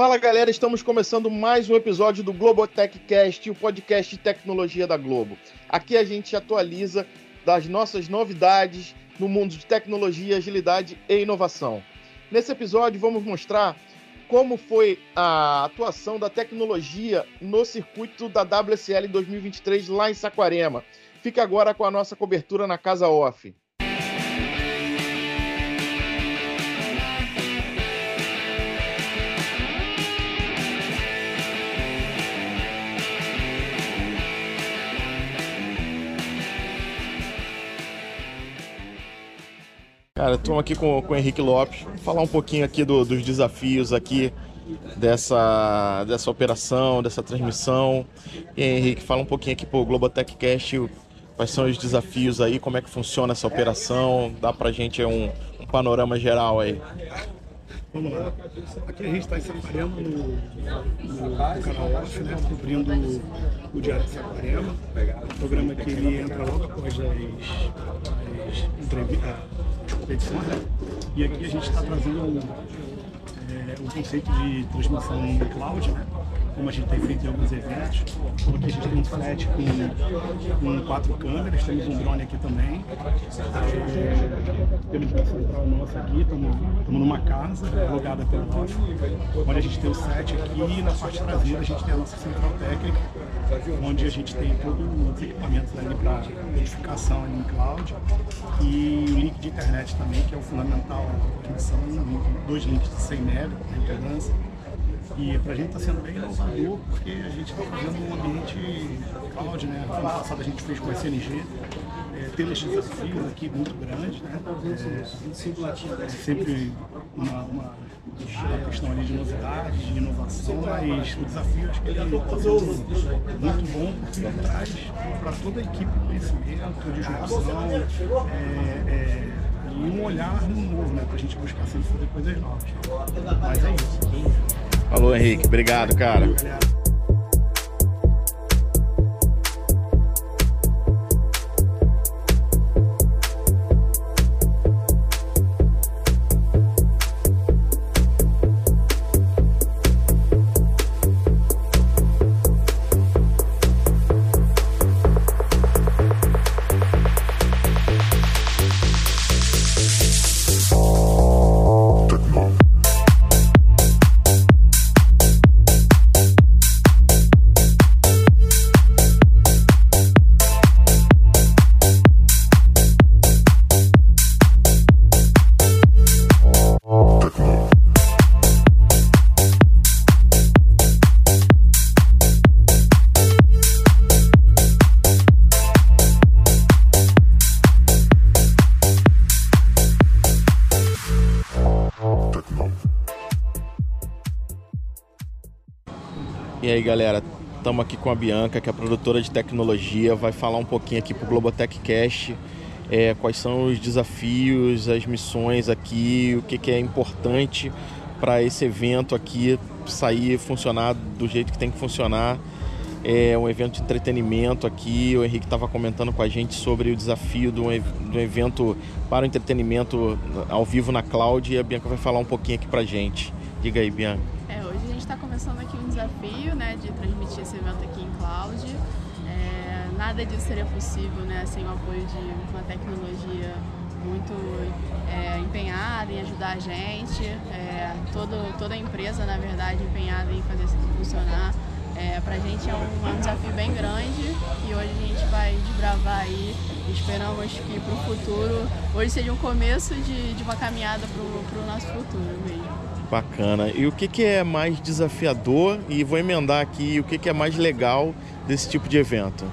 Fala galera, estamos começando mais um episódio do Globotech Cast, o podcast de tecnologia da Globo. Aqui a gente atualiza das nossas novidades no mundo de tecnologia, agilidade e inovação. Nesse episódio vamos mostrar como foi a atuação da tecnologia no circuito da WSL 2023 lá em Saquarema. Fica agora com a nossa cobertura na Casa Off. Cara, estamos aqui com, com o Henrique Lopes, falar um pouquinho aqui do, dos desafios aqui dessa, dessa operação, dessa transmissão. E aí, Henrique, fala um pouquinho aqui pro Globotech Cast, quais são os desafios aí, como é que funciona essa operação, dá pra gente um, um panorama geral aí. Vamos lá. Aqui a gente está em Saquarema, no, no, no canal Off, né, cobrindo o, o Diário de Saquarema. O programa que ele entra logo após as, as entrevistas competições, né? E aqui a gente está trazendo um, é, um conceito de transmissão no cloud, né? como a gente tem feito em alguns eventos. Então aqui a gente tem um flat com, com quatro câmeras, temos um drone aqui também. É, temos uma central nossa aqui, estamos numa casa logada pelo nosso, onde a gente tem o set aqui e na parte traseira a gente tem a nossa central técnica, onde a gente tem todos os equipamentos ali para verificação no cloud e o link de internet também, que é o fundamental, que são dois links de 100 MB de impedância e para a gente está sendo bem inovador, porque a gente está fazendo um ambiente cloud, né? No ano passado a gente fez com a SNG, é, tem esses desafios aqui muito grandes, né? É, sempre uma, uma, uma, questão ali de novidade, de inovação, mas o desafio acho que ele está sendo muito bom, porque traz para toda a equipe conhecimento, disrupção, é, é, e um olhar no novo, né? Para a gente buscar sempre fazer coisas novas. Mas é isso. Falou, Henrique. Obrigado, cara. E aí, galera, estamos aqui com a Bianca, que é produtora de tecnologia, vai falar um pouquinho aqui para o Globotech Cash, é, quais são os desafios, as missões aqui, o que, que é importante para esse evento aqui sair funcionar do jeito que tem que funcionar. É um evento de entretenimento aqui. O Henrique estava comentando com a gente sobre o desafio do, evento para o entretenimento ao vivo na cloud e a Bianca vai falar um pouquinho aqui para gente. Diga aí, Bianca. É, hoje a gente está começando aqui desafio né, de transmitir esse evento aqui em cloud. É, nada disso seria possível né, sem o apoio de uma tecnologia muito é, empenhada em ajudar a gente, é, todo, toda a empresa, na verdade, empenhada em fazer isso funcionar. É, para a gente é um, é um, desafio bem grande e hoje a gente vai desbravar aí. Esperamos que para o futuro, hoje seja um começo de, de uma caminhada para o nosso futuro mesmo. Bacana. E o que, que é mais desafiador, e vou emendar aqui, o que, que é mais legal desse tipo de evento?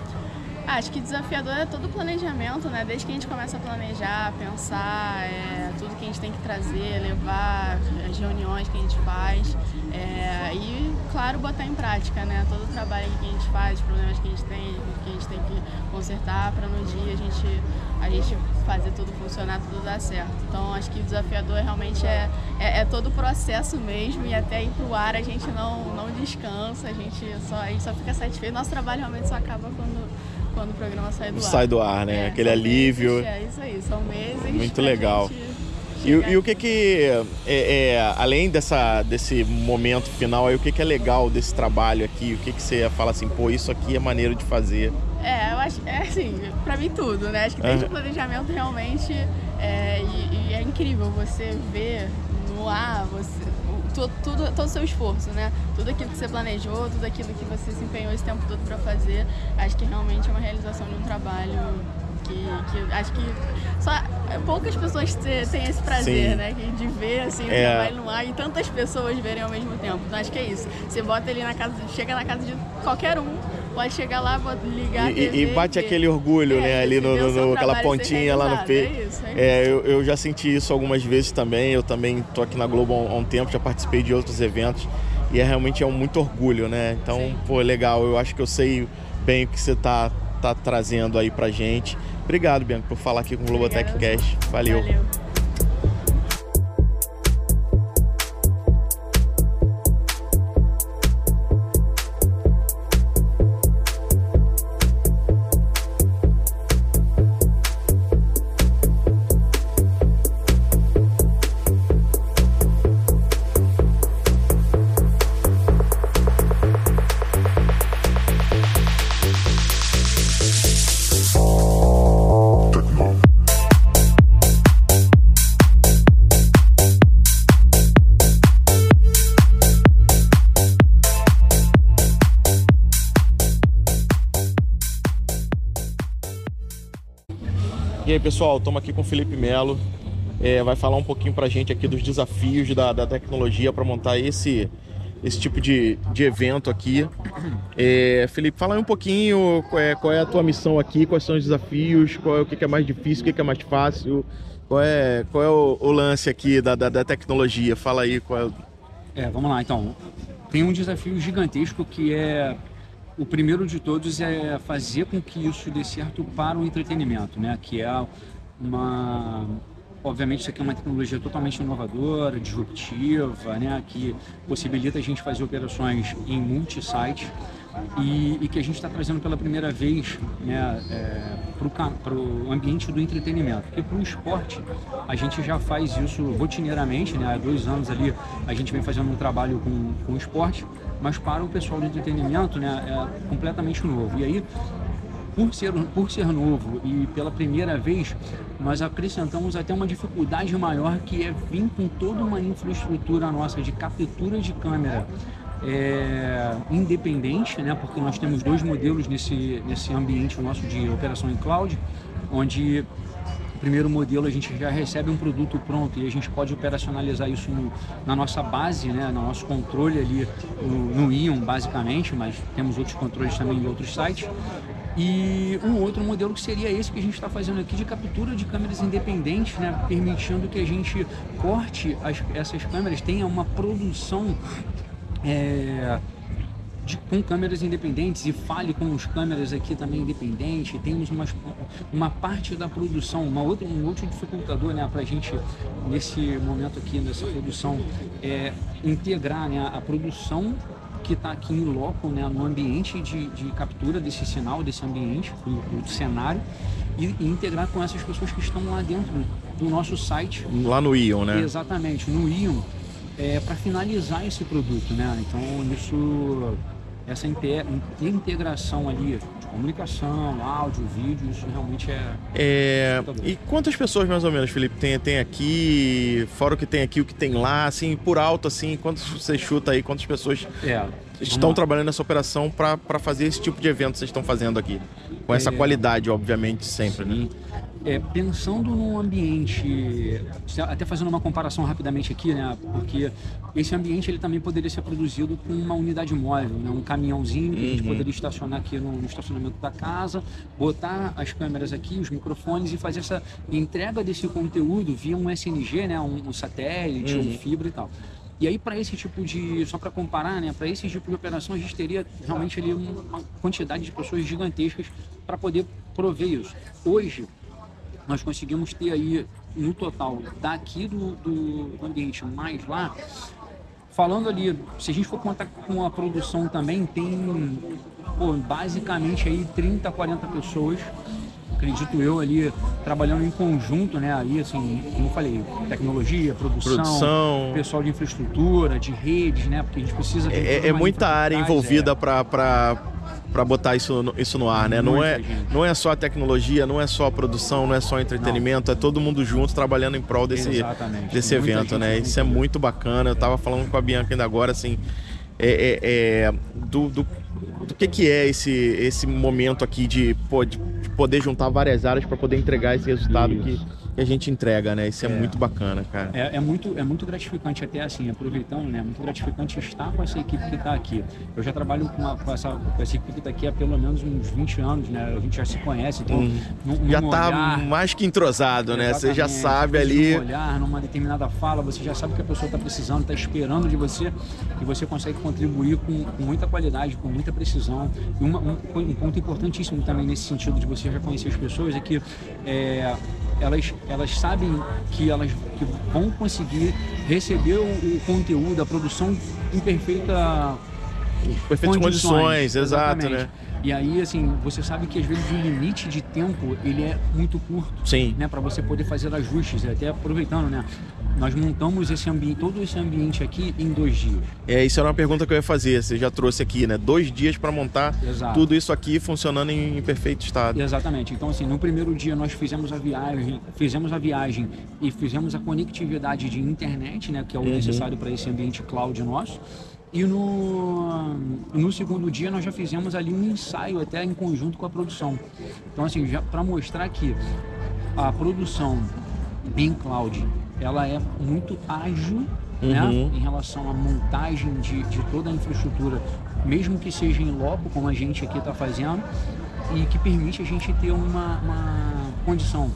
Acho que desafiador é todo o planejamento, né? Desde que a gente começa a planejar, pensar, é, tudo que a gente tem que trazer, levar, as reuniões que a gente faz. Claro, botar em prática, né? Todo o trabalho que a gente faz, os problemas que a gente tem, que a gente tem que consertar para no dia a gente, a gente fazer tudo funcionar, tudo dar certo. Então, acho que o desafiador realmente é, é, é todo o processo mesmo e até ir pro ar a gente não, não descansa, a gente, só, a gente só fica satisfeito. Nosso trabalho realmente só acaba quando quando o programa sai do ar. Sai do ar, né? É, Aquele alívio. Meses, é isso aí, são meses. Muito legal. E, e, o que que, é, é, além dessa, desse momento final, aí, o que que é legal desse trabalho aqui? O que que você fala assim, pô, isso aqui é maneiro de fazer? É, eu acho, é assim, pra mim tudo, né? Acho que desde o planejamento realmente, é, e, e, é incrível você ver no ar, você, tudo, tudo, todo o seu esforço, né? Tudo aquilo que você planejou, tudo aquilo que você se empenhou esse tempo todo para fazer, acho que realmente é uma realização de um trabalho que, que acho que só poucas pessoas têm esse prazer, Sim. né? De ver assim, o é. trabalho no ar e tantas pessoas verem ao mesmo tempo. Então acho que é isso. Você bota ele na casa, chega na casa de qualquer um, pode chegar lá, ligar e, TV, e bate aquele orgulho, é, né? Ali no, no, no aquela pontinha lá no peito. É, isso, é, é eu, eu, já senti isso algumas vezes também. Eu também tô aqui na Globo há um tempo, já participei de outros eventos e é realmente é um muito orgulho, né? Então, Sim. pô, legal. Eu acho que eu sei bem o que você tá, tá trazendo aí pra gente. Obrigado, Bianca, por falar aqui com o Globotech Cash. Valeu. Valeu. Aí pessoal, estamos aqui com o Felipe Melo, é, vai falar um pouquinho para a gente aqui dos desafios da, da tecnologia para montar esse, esse tipo de, de evento aqui. É, Felipe, fala aí um pouquinho qual é, qual é, a tua missão aqui, quais são os desafios, qual é, o que é mais difícil, o que é mais fácil, qual é, qual é o, o lance aqui da, da, da, tecnologia, fala aí qual é... é, vamos lá então. Tem um desafio gigantesco que é o primeiro de todos é fazer com que isso dê certo para o entretenimento, né? Que é uma obviamente isso aqui é uma tecnologia totalmente inovadora, disruptiva, né? Que possibilita a gente fazer operações em multi-site e, e, que a gente está trazendo pela primeira vez né, é, para o ambiente do entretenimento. Porque para o esporte a gente já faz isso rotineiramente, né? há dois anos ali a gente vem fazendo um trabalho com, com o esporte, mas para o pessoal do entretenimento né, é completamente novo. E aí por ser, por ser novo e pela primeira vez, nós acrescentamos até uma dificuldade maior que é vir com toda uma infraestrutura nossa de captura de câmera é, independente, né, porque nós temos dois modelos nesse, nesse ambiente nosso de operação em cloud, onde o primeiro modelo a gente já recebe um produto pronto e a gente pode operacionalizar isso no, na nossa base, né, no nosso controle ali no, no Ion basicamente, mas temos outros controles também em outros sites. E um outro modelo que seria esse que a gente está fazendo aqui de captura de câmeras independentes, né, permitindo que a gente corte as, essas câmeras, tenha uma produção é, de, com câmeras independentes e fale com os câmeras aqui também independentes. Temos uma, uma parte da produção, uma outra, um outro dificultador né, para a gente, nesse momento aqui, nessa produção, é integrar né, a produção que está aqui em loco, né, no ambiente de, de captura desse sinal, desse ambiente, do, do cenário, e, e, integrar com essas pessoas que estão lá dentro do nosso site. Lá no Ion, né? Exatamente, no Ion é, para finalizar esse produto, né? Então isso, essa integração ali de comunicação, áudio, vídeo, isso realmente é. é... E quantas pessoas mais ou menos, Felipe, tem, tem aqui, fora o que tem aqui, o que tem lá, assim, por alto, assim, quantos você chuta aí, quantas pessoas é, estão trabalhando nessa operação para fazer esse tipo de evento que vocês estão fazendo aqui? Com essa é... qualidade, obviamente, sempre, Sim. né? é, pensando num ambiente, até fazendo uma comparação rapidamente aqui, né? Porque esse ambiente ele também poderia ser produzido com uma unidade móvel, né? Um caminhãozinho que a gente uhum. poderia estacionar aqui no, no, estacionamento da casa, botar as câmeras aqui, os microfones e fazer essa entrega desse conteúdo via um SNG, né? Um, um satélite, uhum. um fibra e tal. E aí, para esse tipo de. Só para comparar, né? Para esse tipo de operação, a gente teria realmente ali uma quantidade de pessoas gigantescas para poder prover isso. Hoje, nós conseguimos ter aí no total daqui do, do, ambiente mais lá falando ali, se a gente for contar com a produção também, tem pô, basicamente aí 30, 40 pessoas acredito eu ali trabalhando em conjunto, né? Aí assim, como eu falei, tecnologia, produção, Produção. pessoal de infraestrutura, de redes, né? Porque a gente precisa É, é muita área envolvida é. para para botar isso no, isso no ar, né? Não é, não é só a tecnologia, não é só a produção, não é só o entretenimento, é todo mundo junto trabalhando em prol desse, Exatamente. desse evento, né? Isso é muito bacana. Eu tava falando com a Bianca ainda agora, assim, é, é- é, do, do, do que que é esse, esse momento aqui de, pô, de poder juntar várias áreas para poder entregar esse resultado Isso. que a gente entrega, né? Isso é, É. muito bacana, cara. É, é muito, é muito gratificante até assim, aproveitando, né? É muito gratificante estar com essa equipe que está aqui. Eu já trabalho com, uma- com essa, com essa equipe que está aqui há pelo menos uns 20 anos, né? A gente já se conhece, então Hum. num- Já tá olhar- mais que entrosado, né? Você já sabe ali. Num olhar, numa determinada fala, você já sabe o que a pessoa está precisando, está esperando de você e você consegue contribuir com, com muita qualidade, com muita precisão. E uma- um, um ponto importantíssimo também nesse sentido de você já conhecer as pessoas é que é, elas, elas sabem que elas que vão conseguir receber o, o conteúdo, a produção em perfeita Perfeitas condições, exato, exatamente. né? E aí, assim, você sabe que às vezes o limite de tempo ele é muito curto Sim. né, para você poder fazer ajustes. Até aproveitando, né, nós montamos esse ambiente, todo esse ambiente aqui em dois dias. É, isso era uma pergunta que eu ia fazer. Você já trouxe aqui, né? Dois dias para montar Exato. tudo isso aqui funcionando em, perfeito estado. Exatamente. Então, assim, no primeiro dia nós fizemos a viagem, fizemos a viagem e fizemos a conectividade de internet, né, que é o Uhum. necessário para esse ambiente cloud nosso. E no, no segundo dia nós já fizemos ali um ensaio até em conjunto com a produção. Então, assim, já para mostrar que a produção em cloud ela é muito ágil né, Uhum. em relação à montagem de, de toda a infraestrutura, mesmo que seja em loco, como a gente aqui está fazendo, e que permite a gente ter uma, uma condição,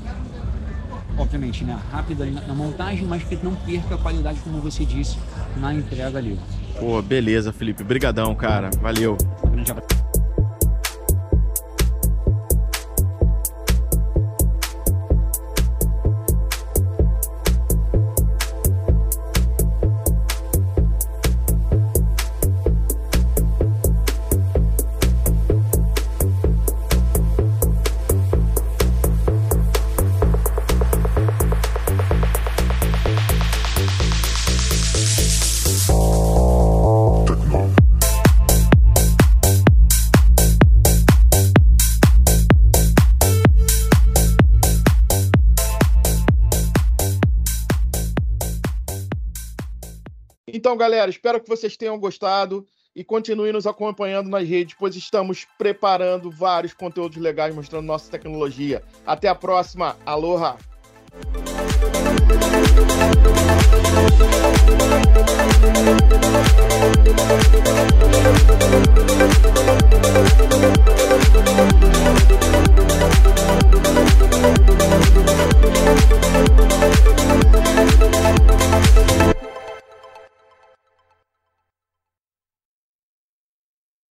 obviamente, né, rápida na, montagem, mas que não perca a qualidade, como você disse, na entrega ali. Pô, beleza, Felipe. Brigadão, cara. Valeu. Um grande abraço. Então, galera, espero que vocês tenham gostado e continuem nos acompanhando nas redes, pois estamos preparando vários conteúdos legais mostrando nossa tecnologia. Até a próxima. Aloha!